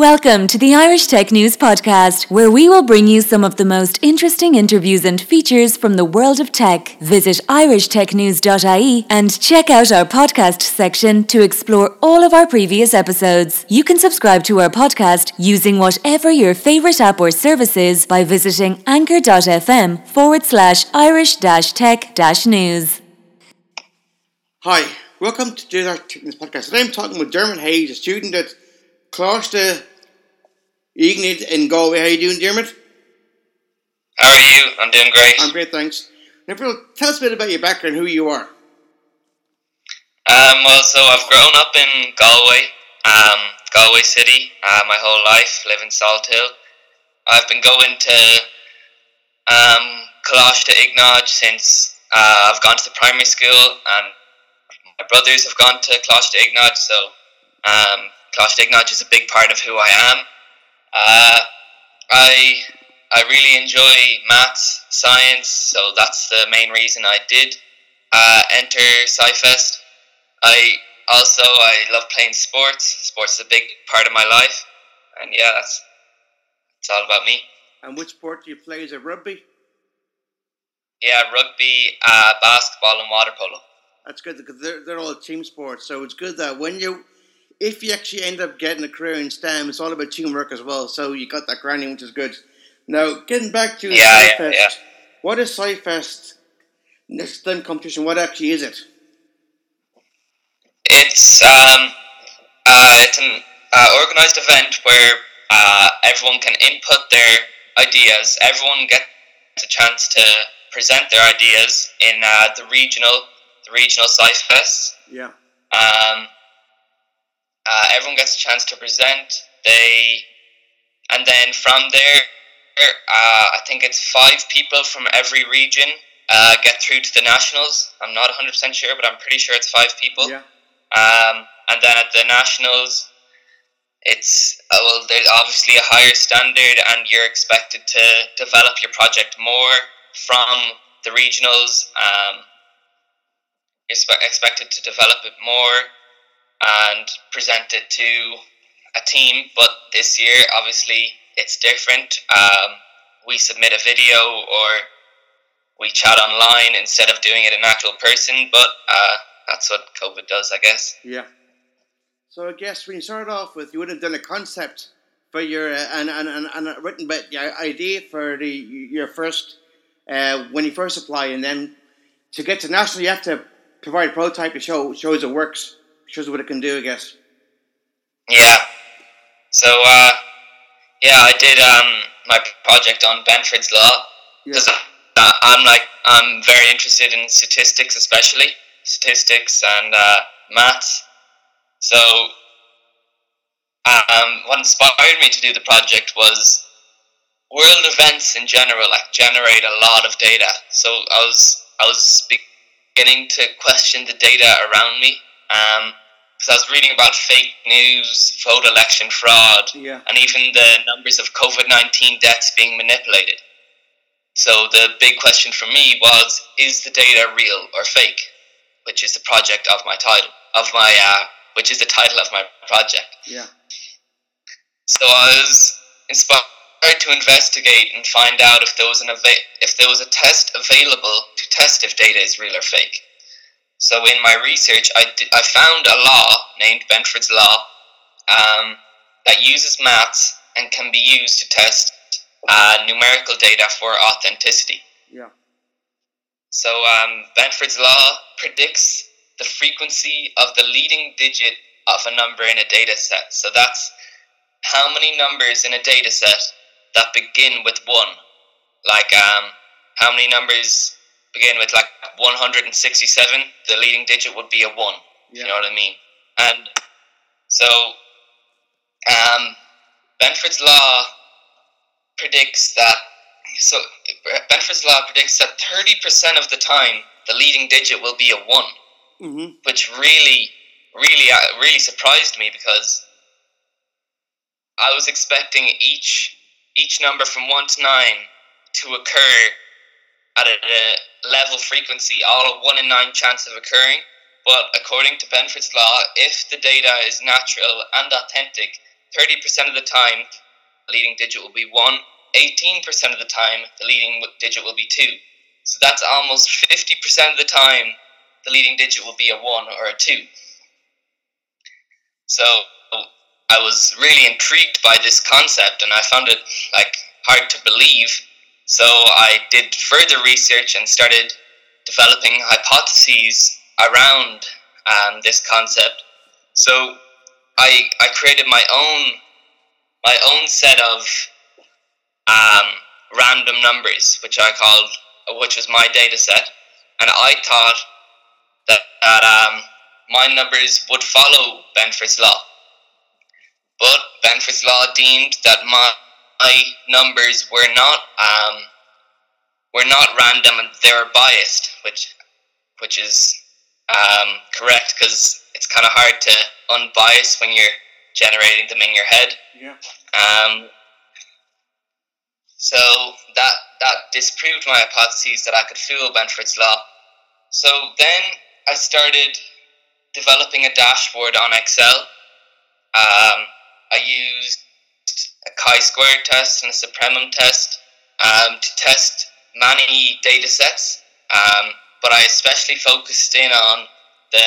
Welcome to the Irish Tech News Podcast, where we will bring you some of the most interesting interviews and features from the world of tech. Visit irishtechnews.ie and check out our podcast section to explore all of our previous episodes. You can subscribe to our podcast using whatever your favourite app or service is by visiting anchor.fm forward slash irish Dash tech Dash news. Hi, welcome to the Irish Tech News Podcast. Today I'm talking with Diarmuid Hayes, a student at Coláiste Iognáid in Galway. How are you doing, Diarmuid? How are you? I'm doing great. I'm great, thanks. Now, Phil, tell us a bit about your background, who you are. Um, well, so I've grown up in Galway, um, Galway City, uh, my whole life, live in Salthill. I've been going to um, Coláiste Iognáid since uh, I've gone to the primary school, and my brothers have gone to Coláiste Iognáid, so um, Coláiste Iognáid is a big part of who I am. Uh, I I really enjoy maths, science, so that's the main reason I did uh, enter SciFest. I also I love playing sports. Sports is a big part of my life, and yeah, that's it's all about me. And which sport do you play? Is it rugby? Yeah, rugby, uh, basketball, and water polo. That's good because they're, they're all team sports. So it's good that when you if you actually end up getting a career in STEM, it's all about teamwork as well. So you got that grinding, which is good. Now, getting back to yeah, SciFest, yeah, yeah. what is SciFest STEM competition? What actually is it? It's um, uh, it's an uh, organized event where uh, everyone can input their ideas. Everyone gets a chance to present their ideas in uh, the regional the regional SciFest. Yeah. Um, uh, everyone gets a chance to present. They, and then from there, uh, I think it's five people from every region uh, get through to the nationals. I'm not 100% sure, but I'm pretty sure it's five people. Yeah. Um, and then at the nationals, it's uh, well, there's obviously a higher standard, and you're expected to develop your project more from the regionals. Um, you're expected to develop it more and present it to a team. But this year, obviously, it's different. Um, we submit a video or we chat online instead of doing it in actual person. But uh, that's what COVID does, I guess. Yeah. So I guess when you started off with, you would have done a concept for your uh, and, and, and, and written about the idea for the your first uh, when you first apply, and then to get to national, you have to provide a prototype to show shows it works shows what it can do, I guess. Yeah. So, uh, yeah, I did um, my project on Benford's Law because yeah. uh, I'm like I'm very interested in statistics, especially statistics and uh, maths. So, um, what inspired me to do the project was world events in general, like generate a lot of data. So I was I was beginning to question the data around me um, because I was reading about fake news, vote election fraud, yeah. and even the numbers of COVID 19 deaths being manipulated. So the big question for me was is the data real or fake? Which is the project of my title, of my, uh, which is the title of my project. Yeah. So I was inspired to investigate and find out if there was an ava- if there was a test available to test if data is real or fake. So in my research, I, d- I found a law named Benford's Law um, that uses maths and can be used to test uh, numerical data for authenticity. Yeah. So um, Benford's Law predicts the frequency of the leading digit of a number in a data set. So that's how many numbers in a data set that begin with one. Like um, how many numbers begin with like 167, the leading digit would be a 1. Yeah. You know what I mean? And so um, Benford's law predicts that so Benford's law predicts that 30% of the time the leading digit will be a one mm-hmm. which really really uh, really surprised me because I was expecting each each number from 1 to 9 to occur at a, level frequency, all a one in nine chance of occurring. But according to Benford's law, if the data is natural and authentic, 30% of the time, the leading digit will be 1. 18% of the time, the leading digit will be 2. So that's almost 50% of the time, the leading digit will be a 1 or a 2. So I was really intrigued by this concept and I found it like hard to believe. So I did further research and started developing hypotheses around um, this concept. So I, I created my own my own set of um, random numbers, which I called, which was my data set, and I thought that, that um, my numbers would follow Benford's law. But Benford's law deemed that my, my numbers were not um, were not random and they were biased, which which is um, correct because it's kind of hard to unbias when you're generating them in your head. Yeah. Um, so that that disproved my hypotheses that I could fool Benford's law. So then I started developing a dashboard on Excel. Um, I used chi-square test and a supremum test um, to test many data sets, um, but I especially focused in on the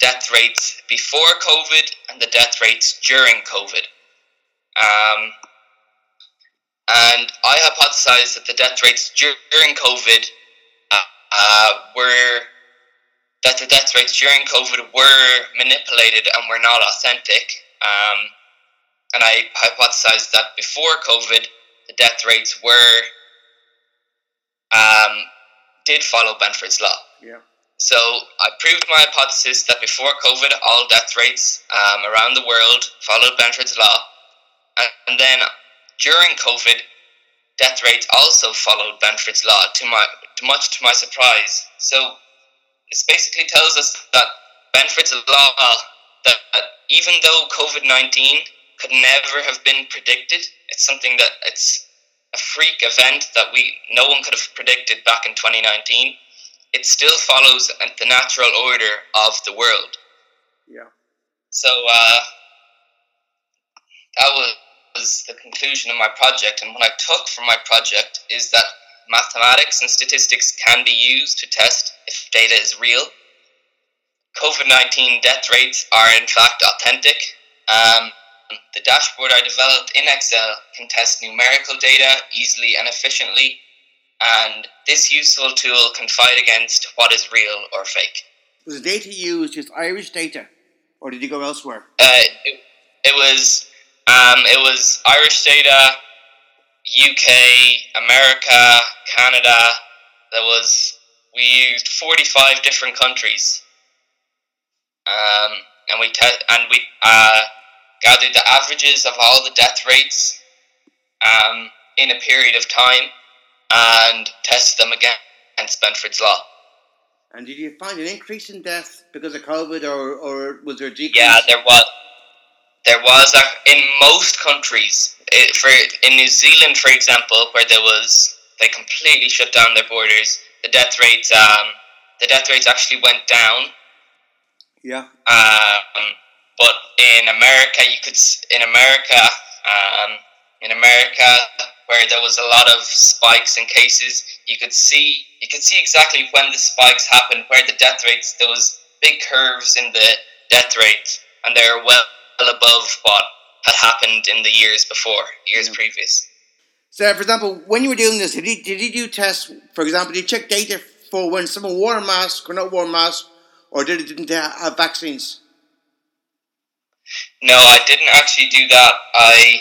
death rates before COVID and the death rates during COVID. Um, and I hypothesized that the death rates during COVID uh, uh, were that the death rates during COVID were manipulated and were not authentic. Um, and I hypothesized that before COVID, the death rates were um, did follow Benford's law. Yeah. So I proved my hypothesis that before COVID, all death rates um, around the world followed Benford's law, and, and then during COVID, death rates also followed Benford's law. To my, to much to my surprise, so it basically tells us that Benford's law that, that even though COVID nineteen could never have been predicted, it's something that it's a freak event that we no one could have predicted back in 2019 it still follows the natural order of the world. Yeah. So uh, that was the conclusion of my project, and what I took from my project is that mathematics and statistics can be used to test if data is real. COVID 19 death rates are in fact authentic. Um, the dashboard I developed in Excel can test numerical data easily and efficiently and this useful tool can fight against what is real or fake. Was the data used just Irish data, or did you go elsewhere? Uh, it, it was um, it was Irish data, UK, America, Canada. There was we used forty five different countries, um, and we te- and we uh, gathered the averages of all the death rates um, in a period of time and tested them again against Benford's Law. And did you find an increase in death because of COVID, or, or was there a decrease? Yeah, there was. There was a, in most countries. It, for in New Zealand, for example, where there was they completely shut down their borders. The death rates, um, the death rates actually went down. Yeah. Um, but in America, you could in America, um, in America, where there was a lot of spikes in cases. You could see you could see exactly when the spikes happened, where the death rates there was big curves in the death rates, and they were well above what had happened in the years before, years yeah. previous. So, for example, when you were doing this, did you, did you do tests? For example, did you check data for when someone wore a mask or not wore a mask, or did it didn't have vaccines? No, I didn't actually do that. I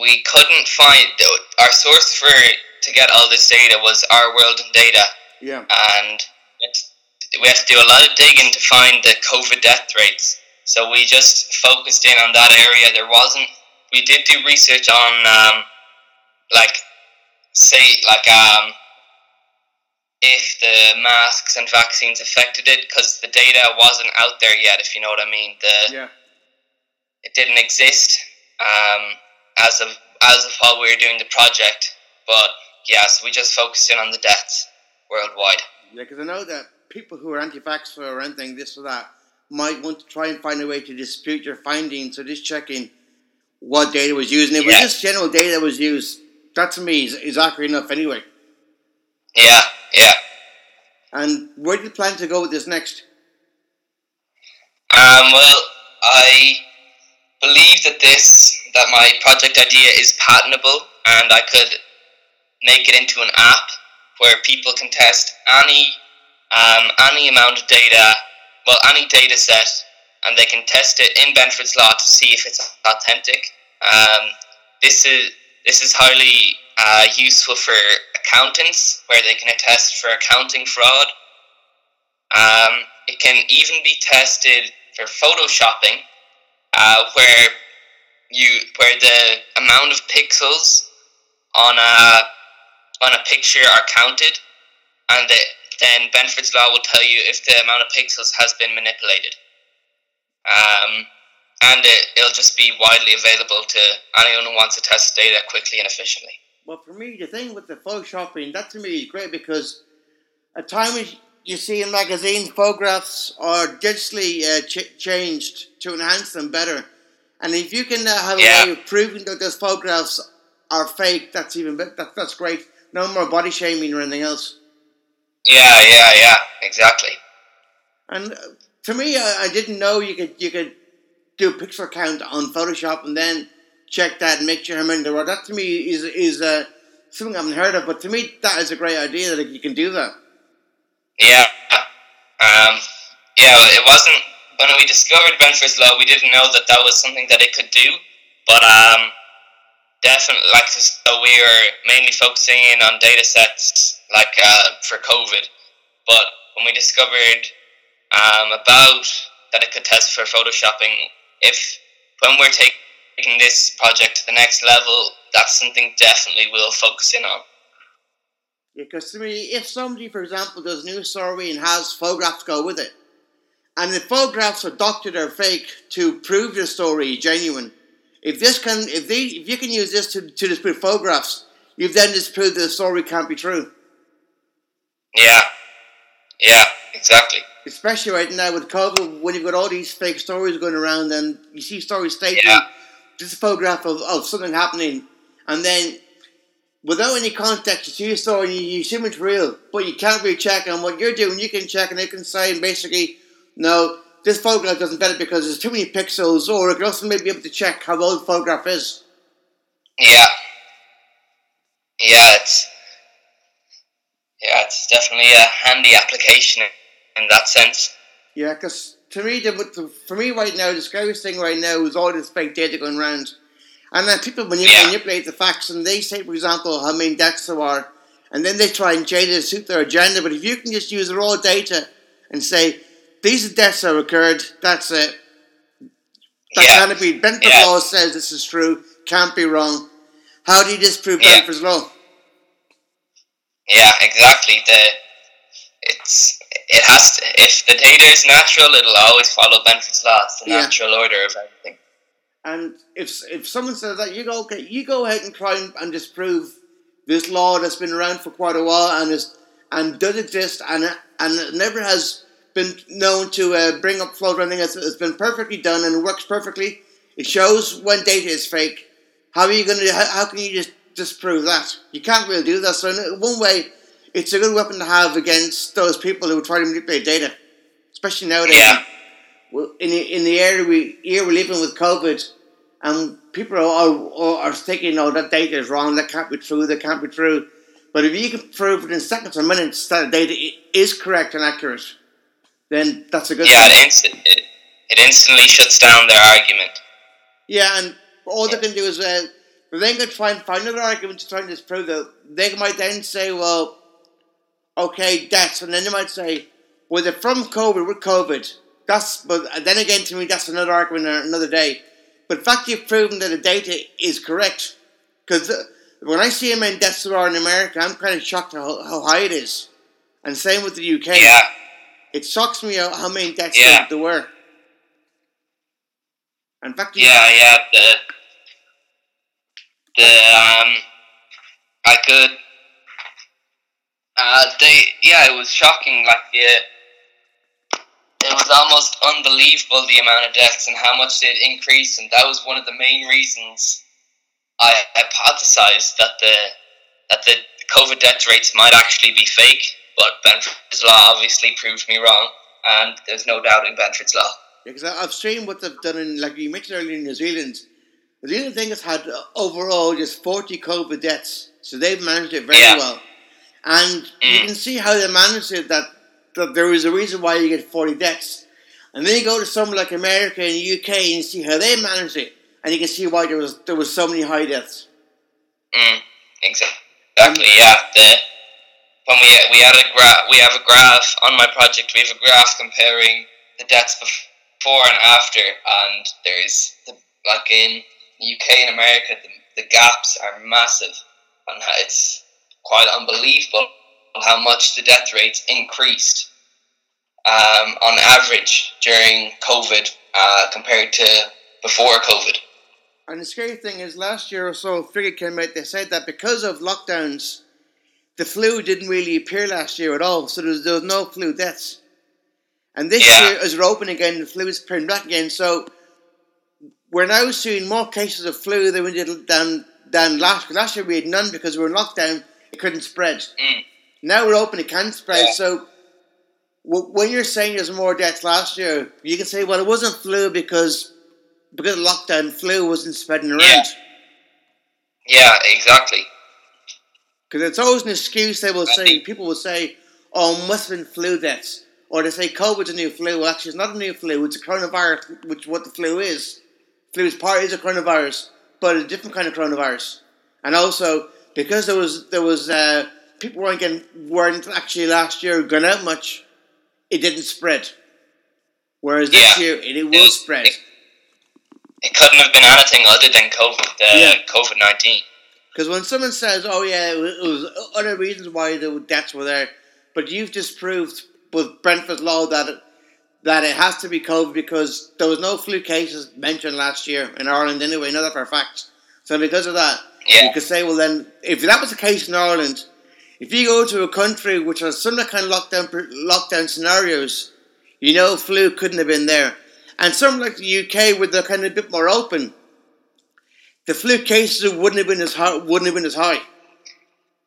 we couldn't find our source for to get all this data was Our World in Data. Yeah. And we have to do a lot of digging to find the COVID death rates. So we just focused in on that area. There wasn't. We did do research on, um, like, say, like, um, if the masks and vaccines affected it, because the data wasn't out there yet. If you know what I mean. The yeah. It didn't exist. Um, as of as of while we were doing the project. But yes, we just focused in on the deaths worldwide. Yeah, because I know that people who are anti-vaxxer or anything, this or that, might want to try and find a way to dispute your findings. So just checking what data was used. And it Yeah. was just general data that was used. That to me is, is accurate enough anyway. Yeah, yeah. And where do you plan to go with this next? Um, well, I believe that this that my project idea is patentable, and I could make it into an app where people can test any um, any amount of data, well, any data set, and they can test it in Benford's law to see if it's authentic. Um, this is this is highly uh, useful for accountants, where they can attest for accounting fraud. Um, it can even be tested for photoshopping, uh, where you where the amount of pixels on a on a picture are counted, and the, then Benford's law will tell you if the amount of pixels has been manipulated. Um, and it, it'll just be widely available to anyone who wants to test data quickly and efficiently. Well, for me, the thing with the photoshopping, that to me is great because at times you see in magazines photographs are digitally uh, ch- changed to enhance them better. And if you can uh, have Yeah. a way of proving that those photographs are fake, that's even better. That, that's great. No more body shaming or anything else. Yeah, yeah, yeah, exactly. And uh, to me, I, I didn't know you could you could do a pixel count on Photoshop and then check that and make sure how many there are. That to me is is uh, something I haven't heard of. But to me, that is a great idea that you can do that. Yeah. Um, yeah, it wasn't when we discovered Benford's Law. We didn't know that that was something that it could do, but um, definitely, like, so we were mainly focusing in on data sets like uh, for COVID. But when we discovered um, about that it could test for photoshopping, if when we're taking this project to the next level, that's something definitely we'll focus in on. Because to me, if somebody, for example, does a new story and has photographs go with it, and the photographs are doctored or fake to prove your story is genuine, if this can, if they, if you can use this to, to disprove photographs, you've then disproved that the story can't be true. Yeah. Yeah, exactly. Especially right now with COVID, when you've got all these fake stories going around, and you see stories stating Yeah. This is a photograph of, of something happening, and then without any context, you see a story and you, you assume it's real, but you can't really check on what you're doing. You can check and they can say, and basically, no, this photograph doesn't fit it because there's too many pixels, or it can also maybe be able to check how old the photograph is. Yeah. Yeah, it's yeah, it's definitely a handy application in, in that sense. Yeah, because to me, the, the, for me right now, the scariest thing right now is all this fake data going around. And then people manip- Yeah. manipulate the facts and they say, for example, how many deaths there are, and then they try and change it to suit their agenda. But if you can just use the raw data and say, these deaths that occurred, that's it. That Yeah. can't be. Benford's Yeah. law says this is true, can't be wrong. How do you disprove Yeah. Benford's law? Yeah, exactly. The it's it has to if the data is natural, it'll always follow Benford's law. It's the Yeah. natural order of everything. And if if someone says that, you go, okay, you go ahead and try and, and disprove this law that's been around for quite a while and is and does exist and and it never has been known to uh, bring up flaws or anything. It's, it's been perfectly done and works perfectly. It shows when data is fake. How are you going to? How, how can you just disprove that? You can't really do that. So in one way, it's a good weapon to have against those people who try to manipulate data, especially nowadays. Yeah. In the, in the era we year we're living with COVID, and people are, are, are thinking, "Oh, that data is wrong. That can't be true. That can't be true." But if you can prove within seconds or minutes that data is correct and accurate, then that's a good Yeah, thing. it, inst- it, it instantly shuts down their argument. Yeah, and all they can do is uh, they're then going to try and find another argument to try and disprove that. They might then say, "Well, okay, deaths," and then they might say, "Well, they're from COVID. With COVID." That's but then again, to me, that's another argument another day. But the fact you've proven that the data is correct, because when I see how many deaths there are in America, I'm kind of shocked how, how high it is. And same with the UK. Yeah, It shocks me how, how many deaths Yeah. there, were. In fact, you- yeah, yeah. The the um, I could. Uh, they yeah, it was shocking. Like the it was almost unbelievable the amount of deaths and how much they'd increased, and that was one of the main reasons I hypothesized that the that the COVID death rates might actually be fake. But Benford's law obviously proved me wrong, and there's no doubting Benford's law. Because I've seen what they've done in, like you mentioned earlier, in New Zealand. New Zealand thing has had uh, overall just 40 COVID deaths, so they've managed it very Yeah. well. And you Mm. can see how they managed it, that, that there is a reason why you get 40 deaths. And then you go to somewhere like America and UK and you see how they managed it, and you can see why there was there was so many high deaths. Mm, exactly. Yeah. The when we we had a gra- we have a graph on my project. We have a graph comparing the deaths before and after, and there's the, like in the UK and America, the, the gaps are massive, and it's quite unbelievable how much the death rates increased um, on average during COVID uh, compared to before COVID. And the scary thing is, last year or so, a figure came out. They said that because of lockdowns, the flu didn't really appear last year at all. So there was, there was no flu deaths. And this Yeah. year, as we're open again, the flu is appearing back again. So we're now seeing more cases of flu than we did than than last. Last year we had none because we were in lockdown. It couldn't spread. Mm. Now we're open. It can spread. Yeah. So w- when you're saying there's more deaths last year, you can say, well, it wasn't flu because because of lockdown, flu wasn't spreading around. Yeah. Yeah, exactly. Because it's always an excuse they will I say. think- People will say, "Oh, it must have been flu deaths," or they say COVID's a new flu. Well, actually, it's not a new flu. It's a coronavirus, which is what the flu is. Flu is part is a coronavirus, but a different kind of coronavirus. And also because there was there was uh, people weren't getting weren't actually last year going out much, it didn't spread. Whereas this Yeah. year it, it will spread. it- It couldn't have been anything other than COVID, uh, Yeah. COVID nineteen. Because when someone says, "Oh yeah, it was, it was other reasons why the deaths were there," but you've just proved with Benford law that it, that it has to be COVID because there was no flu cases mentioned last year in Ireland anyway. Know that for a fact. So because of that, Yeah. you could say, well then, if that was the case in Ireland, if you go to a country which has similar kind of lockdown lockdown scenarios, you know flu couldn't have been there. And something like the UK, where they're kind of a bit more open, the flu cases wouldn't have been as high. Wouldn't have been as high.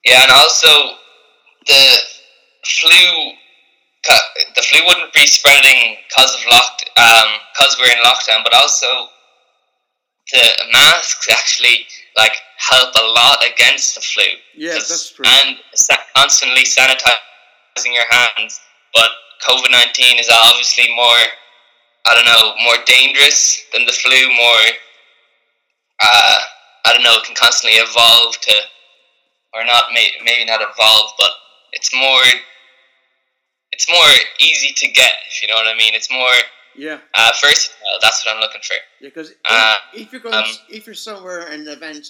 Yeah, and also the flu, the flu wouldn't be spreading because of locked, um, because we're in lockdown, but also the masks actually like help a lot against the flu. Yeah, that's true. And sa- constantly sanitizing your hands, but COVID nineteen is obviously more, I don't know, more dangerous than the flu. More, uh, I don't know, it can constantly evolve to or not may, maybe not evolve, but it's more it's more easy to get. If you know what I mean, it's more Yeah, uh, versatile. That's what I'm looking for. because Uh, if you're going, um, if you're somewhere in an event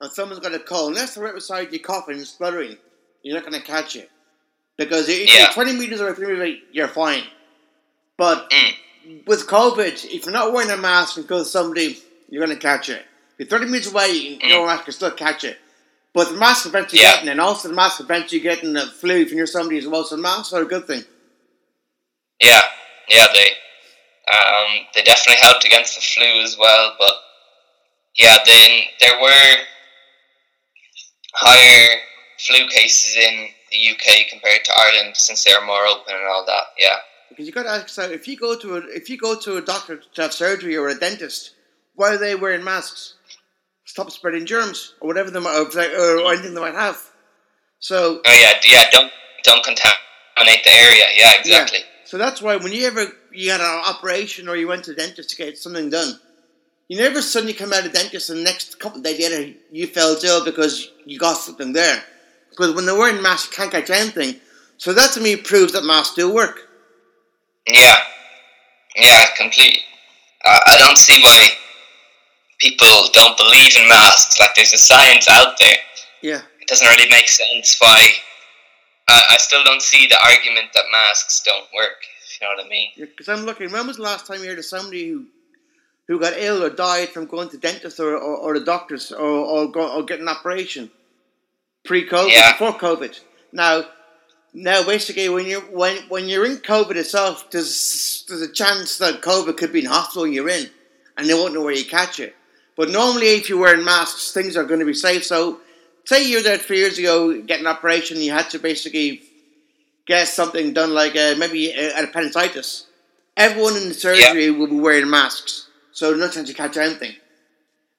and someone's got a cold, unless they're right beside you coughing and spluttering, you're not going to catch it. Because if Yeah. you're 20 meters away from me, you're fine. But Mm. with COVID, if you're not wearing a mask and go to somebody, you're going to catch it. If you're 30 meters away, you Mm. know a mask can still catch it. But the mask prevents you Yeah. getting it, and also the mask prevents you getting the flu if you're somebody as well. So masks are a good thing. Yeah, yeah, they um, they definitely helped against the flu as well. But yeah, then there were higher flu cases in the UK compared to Ireland since they were more open and all that. Yeah, Because you got to ask yourself if you go to a if you go to a doctor to have surgery or a dentist, why are they wearing masks? Stop spreading germs or whatever they might or, or anything they might have. So oh yeah, yeah. Don't don't contaminate the area. Yeah, exactly. So that's why when you ever you had an operation or you went to the dentist to get something done, you never suddenly come out of the dentist and the next couple of days later you felt ill because you got something there. Because when they're wearing masks, you can't catch anything. So that to me proves that masks do work. Yeah, yeah, completely. Uh, I don't see why people don't believe in masks. Like, there's a science out there. Yeah. It doesn't really make sense why. I I still don't see the argument that masks don't work. If you know what I mean? Because I'm looking. When was the last time you heard of somebody who who got ill or died from going to dentist or, or, or the doctors or or, go, or getting an operation pre-COVID, Yeah. before COVID? Now, Now, basically, when you're when when you're in COVID itself, there's there's a chance that COVID could be in hospital you're in, and they won't know where you catch it. But normally, if you're wearing masks, things are going to be safe. So, say you're there three years ago getting an operation, you had to basically get something done like uh, maybe an appendicitis. Everyone in the surgery will be wearing masks, so no chance to catch anything,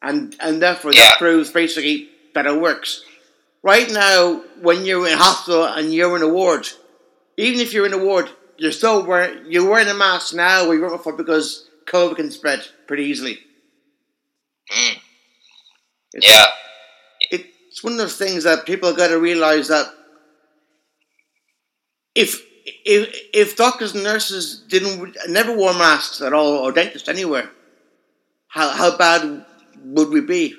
and and therefore Yeah. that proves basically that it works. Right now, when you're in hospital and you're in a ward, even if you're in a ward, you're still wearing you're wearing a mask now. We work for because COVID can spread pretty easily. Mm. Yeah. It's one of those things that people got to realize that if if if doctors and nurses didn't never wore masks at all or dentists anywhere, how how bad would we be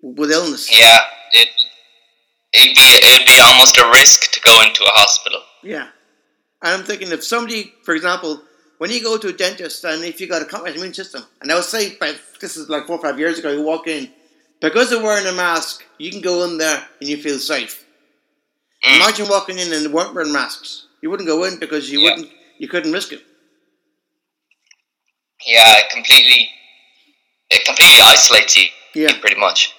with illness? Yeah. It it'd be it'd be almost a risk to go into a hospital. Yeah. And I'm thinking if somebody, for example, when you go to a dentist and if you got a compromised immune system, and I would say, this is like four or five years ago, you walk in, because they're wearing a mask, you can go in there and you feel safe. Mm. Imagine walking in and they weren't wearing masks. You wouldn't go in because you Yeah. wouldn't, you couldn't risk it. Yeah, it completely it completely isolates you Yeah. pretty much.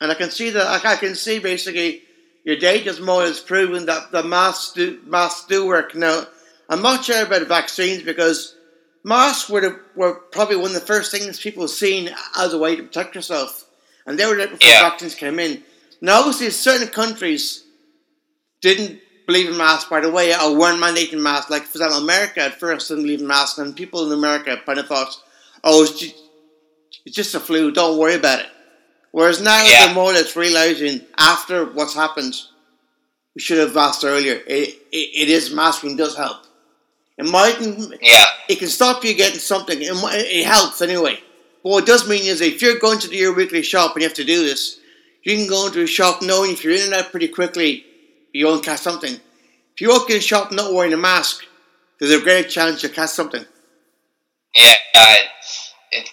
And I can see that, I can see basically your data's more has proven that the masks do, masks do work. Now, I'm not sure about vaccines because masks were, the, were probably one of the first things people seen as a way to protect yourself. And they were there before Yeah. vaccines came in. Now, obviously, certain countries didn't believe in masks right away or weren't mandating masks. Like, for example, America at first didn't believe in masks, and people in America kind of thought, oh, it's just, it's just a flu, don't worry about it. Whereas now Yeah. they're more or less realizing after what's happened, we should have asked earlier. It, it, it is masking does help. It mightn't. Yeah. It can stop you getting something. It, it helps anyway. But what it does mean is if you're going to do your weekly shop and you have to do this, you can go into a shop knowing if you're in and out pretty quickly, you won't catch something. If you walk in a shop not wearing a mask, there's a great chance you'll catch something. Yeah, it, it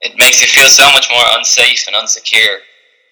it makes you feel so much more unsafe and unsecure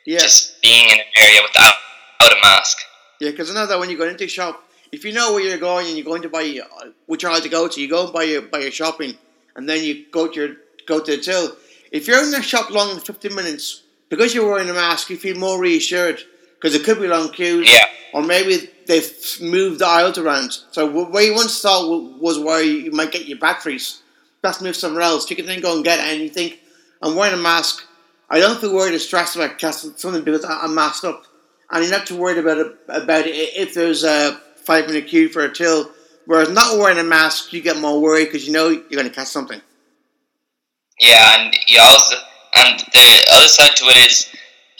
Yeah. just being in an area without, without a mask. Yeah, because I know that when you go into a shop, if you know where you're going and you're going to buy uh, which aisle to go to, you go and buy your buy your shopping, and then you go to your go to the till. If you're in the shop longer than fifteen minutes, because you're wearing a mask, you feel more reassured because it could be long queues, Yeah. or maybe they've moved the aisles around. So where you once thought wa- was where you might get your batteries, that's moved somewhere else. You can then go and get it, and you think, I'm wearing a mask. I don't feel worried or stressed about casting something because I'm masked up. And you're not too worried about it, about it if there's a five minute queue for a till. Whereas not wearing a mask, you get more worried because you know you're going to catch something. Yeah, and you also and the other side to it is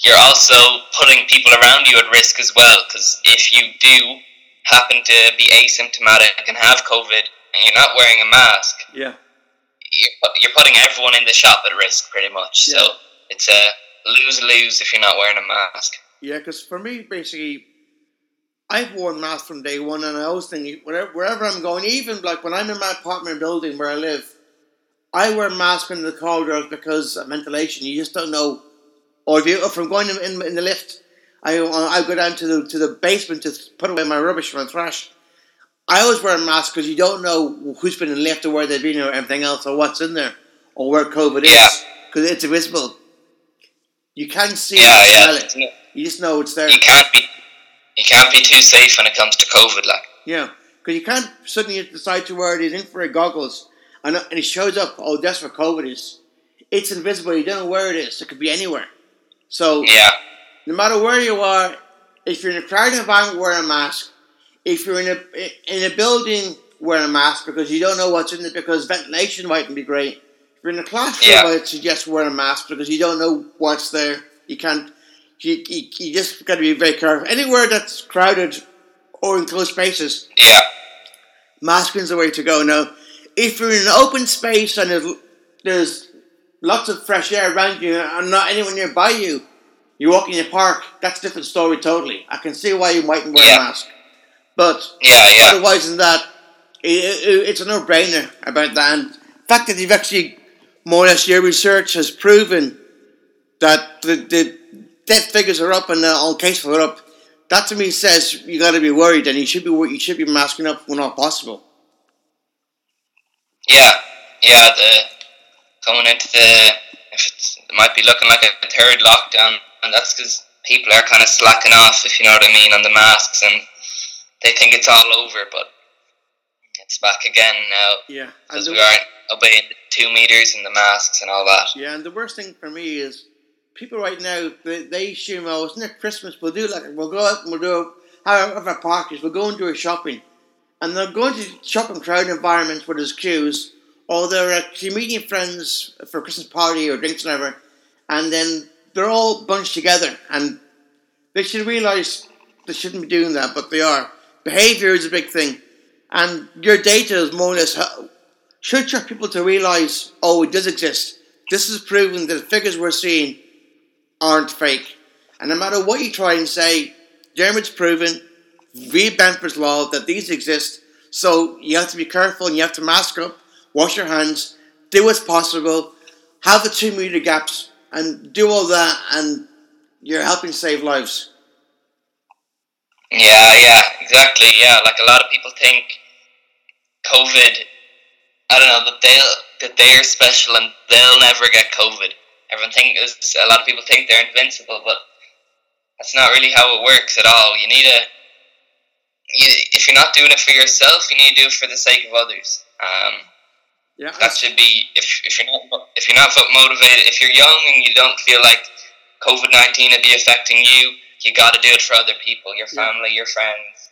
you're also putting people around you at risk as well because if you do happen to be asymptomatic and have COVID and you're not wearing a mask, Yeah. you're, you're putting everyone in the shop at risk pretty much. Yeah. So it's a lose lose if you're not wearing a mask. Yeah, because for me, basically, I've worn masks from day one, and I always think wherever, wherever I'm going, even like when I'm in my apartment building where I live, I wear a mask in the corridors because of ventilation. You just don't know. Or if, you, if I'm going in, in, the lift, I I go down to the to the basement to put away my rubbish my trash. I always wear a mask because you don't know who's been in the lift or where they've been or everything else or what's in there or where COVID Yeah. is because it's invisible. You can't see Yeah, it, yeah. it. You just know it's there. You can't be you can't be too safe when it comes to COVID. Like Yeah, because you can't suddenly decide to wear these infrared goggles and, it shows up, oh, that's where COVID is. It's invisible, you don't know where it is. It could be anywhere. So, yeah, no matter where you are, if you're in a crowded environment, wear a mask. If you're in a in a building, wear a mask because you don't know what's in it because ventilation mightn't be great. If you're in a classroom, Yeah. I would suggest wear a mask because you don't know what's there. You can't. You, you, you just got to be very careful. Anywhere that's crowded or in close spaces, yeah, masking's the way to go. Now, if you're in an open space and there's, there's lots of fresh air around you and not anyone nearby you, you walk in a park, that's a different story totally. I can see why you mightn't wear Yeah. a mask. But yeah, yeah. otherwise than that, it, it, it's a no-brainer about that. And the fact that you've actually, more or less, your research has proven that the, the death figures are up and the all cases are up, that to me says you got to be worried, and you should be you should be masking up when not possible. Yeah, yeah. The coming into the if it's, it might be looking like a third lockdown, and that's because people are kind of slacking off, if you know what I mean, on the masks, and they think it's all over, but it's back again now. Yeah, because we aren't obeying the two meters and the masks and all that. Yeah, and the worst thing for me is people right now they, they assume oh it's not it Christmas we'll do like we'll go out and we'll do our parties we'll go and do a shopping and they're going to shopping crowd environments with there's queues or they're actually meeting friends for a Christmas party or drinks and whatever. And then they're all bunched together. And they should realise they shouldn't be doing that but they are. Behaviour is a big thing. And your data is more or less should trick people to realise oh it does exist. This is proven that the figures we're seeing aren't fake. And no matter what you try and say, Diarmuid's proven via Benford's law that these exist. So you have to be careful and you have to mask up, wash your hands, do what's possible, have the two meter gaps, and do all that, and you're helping save lives. Yeah, yeah, exactly. Yeah, like a lot of people think COVID. I don't know that they that they are special and they'll never get COVID everyone think a lot of people think they're invincible, but that's not really how it works at all. You need a you, if you're not doing it for yourself, you need to do it for the sake of others. Um, yeah, that should be if, if you're not if you're not motivated, if you're young and you don't feel like COVID nineteen will be affecting you, you got to do it for other people, your family, yeah. your friends,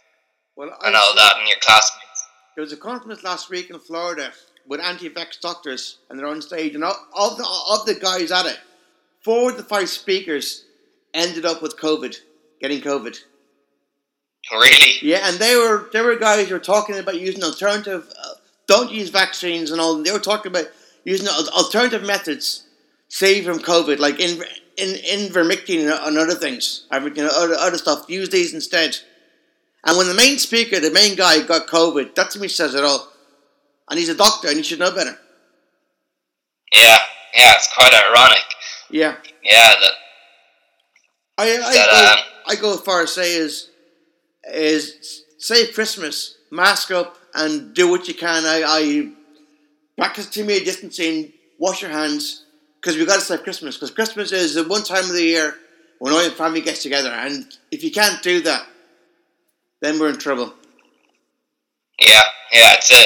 well, and all that, and your classmates. There was a conference last week in Florida with anti-vax doctors, and they're on stage, and of the of the guys at it, four of the five speakers ended up with COVID, getting COVID. Really? Yeah, and they were they were guys who were talking about using alternative, uh, don't use vaccines and all. They were talking about using alternative methods, save from COVID, like in in in ivermectin and other things, everything other other stuff. Use these instead. And when the main speaker, the main guy, got COVID, that to me says it all and he's a doctor and he should know better. Yeah, yeah, it's quite ironic. Yeah. Yeah, that. I I, that, go, um, I go as far as say is is save Christmas, mask up, and do what you can. I, I practice two meter distancing, wash your hands, because we've got to save Christmas. Because Christmas is the one time of the year when all your family gets together, and if you can't do that, then we're in trouble. Yeah, yeah, it's a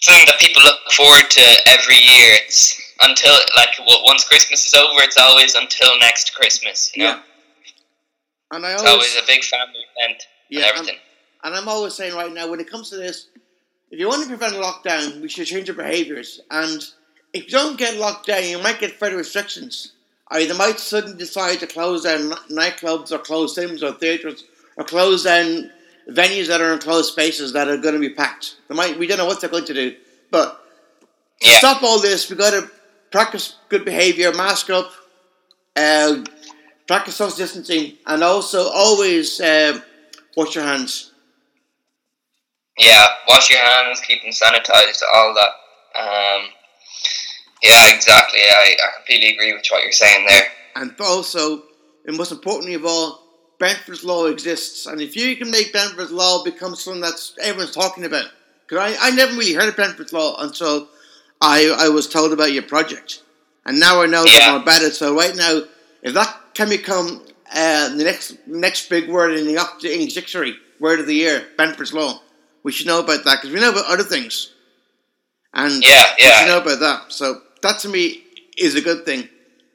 something that people look forward to every year. It's until like well, once Christmas is over, it's always until next Christmas. You know? Yeah. And I always, it's always a big family event yeah, and everything. And, and I'm always saying right now, when it comes to this, if you want to prevent a lockdown, we should change our behaviours. And if you don't get locked down, you might get further restrictions. Or they might suddenly decide to close down nightclubs or close cinemas or theatres or close down venues that are in closed spaces that are going to be packed. They might, we don't know what they're going to do. But to yeah. stop all this, we've got to practice good behaviour, mask up, uh, practice social distancing, and also always uh, wash your hands. Yeah, wash your hands, keep them sanitized, all that. Um, yeah, exactly. I, I completely agree with what you're saying there. And also, and most importantly of all, Benford's Law exists, and if you can make Benford's Law become something that everyone's talking about, because I, I never really heard of Benford's Law until I, I was told about your project, and now I know yeah. more about it. So right now, if that can become uh, the next next big word in the English dictionary, word of the year, Benford's Law, we should know about that because we know about other things, and yeah, yeah, we should know about that. So that to me is a good thing,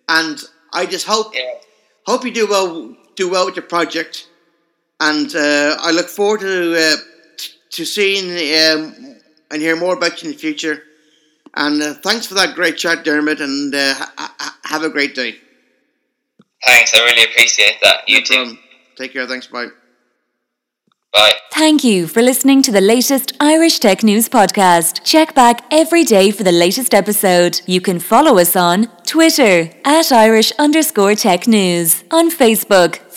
and I just hope yeah. hope you do well do well with your project, and uh, I look forward to uh, to seeing um, and hear more about you in the future. And uh, thanks for that great chat, Diarmuid, and uh, ha- have a great day. Thanks, I really appreciate that. You no too. Problem. Take care. Thanks. Bye. Bye. Thank you for listening to the latest Irish Tech News podcast. Check back every day for the latest episode. You can follow us on Twitter at Irish underscore tech news, on Facebook,